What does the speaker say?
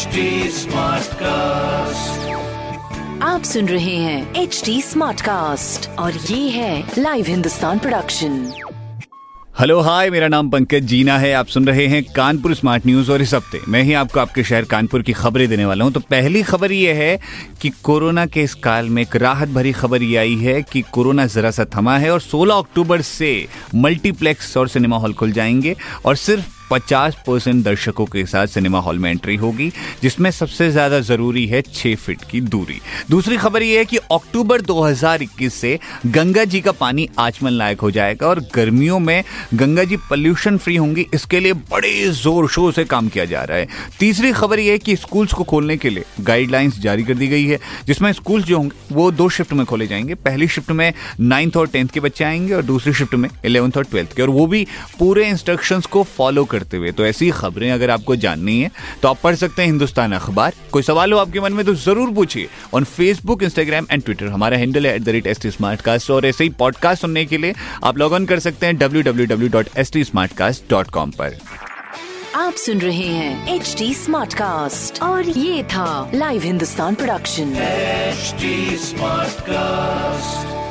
HD Smartcast. आप सुन रहे हैं एच डी स्मार्ट कास्ट और ये है live Hindustan production hello hi मेरा नाम पंकज जीना है। आप सुन रहे हैं कानपुर स्मार्ट न्यूज़ और इस हफ़्ते मैं ही आपको आपके शहर कानपुर की खबरें देने वाला हूँ। तो पहली खबर ये है कि कोरोना के इस काल में एक राहत भरी खबर ये आई है कि कोरोना जरा सा थमा है और 16 अक्टूबर से मल्टीप्लेक्स और सिनेमा हॉल खुल जाएँगे और सिर्फ़ 50 परसेंट दर्शकों के साथ सिनेमा हॉल में एंट्री होगी, जिसमें सबसे ज़्यादा ज़रूरी है 6 फीट की दूरी। दूसरी खबर यह है कि अक्टूबर 2021 से गंगा जी का पानी आचमन लायक हो जाएगा और गर्मियों में गंगा जी पॉल्यूशन फ्री होंगी, इसके लिए बड़े ज़ोर शोर से काम किया जा रहा है। तीसरी खबर यह है कि स्कूल्स को खोलने के लिए गाइडलाइंस जारी कर दी गई है, जिसमें स्कूल जो होंगे, वो दो शिफ्ट में खोले जाएँगे। पहली शिफ्ट में नाइन्थ और टेंथ के बच्चे आएँगे और दूसरी शिफ्ट में इलेवंथ और ट्वेल्थ के, और वो भी पूरे इंस्ट्रक्शंस को फॉलो कर करते हुए। तो ऐसी खबरें अगर आपको जाननी है तो आप पढ़ सकते हैं हिंदुस्तान अखबार। कोई सवाल हो आपके मन में तो ज़रूर पूछिए on Facebook Instagram and Twitter हमारा हैंडल है at the rate S T smart cast और ऐसे ही पॉडकास्ट सुनने के लिए आप लॉग ऑन कर सकते हैं W W W dot S T smart cast dot com पर। आप सुन रहे हैं एच टी स्मार्ट कास्ट और ये था live Hindustan production HD Smartcast.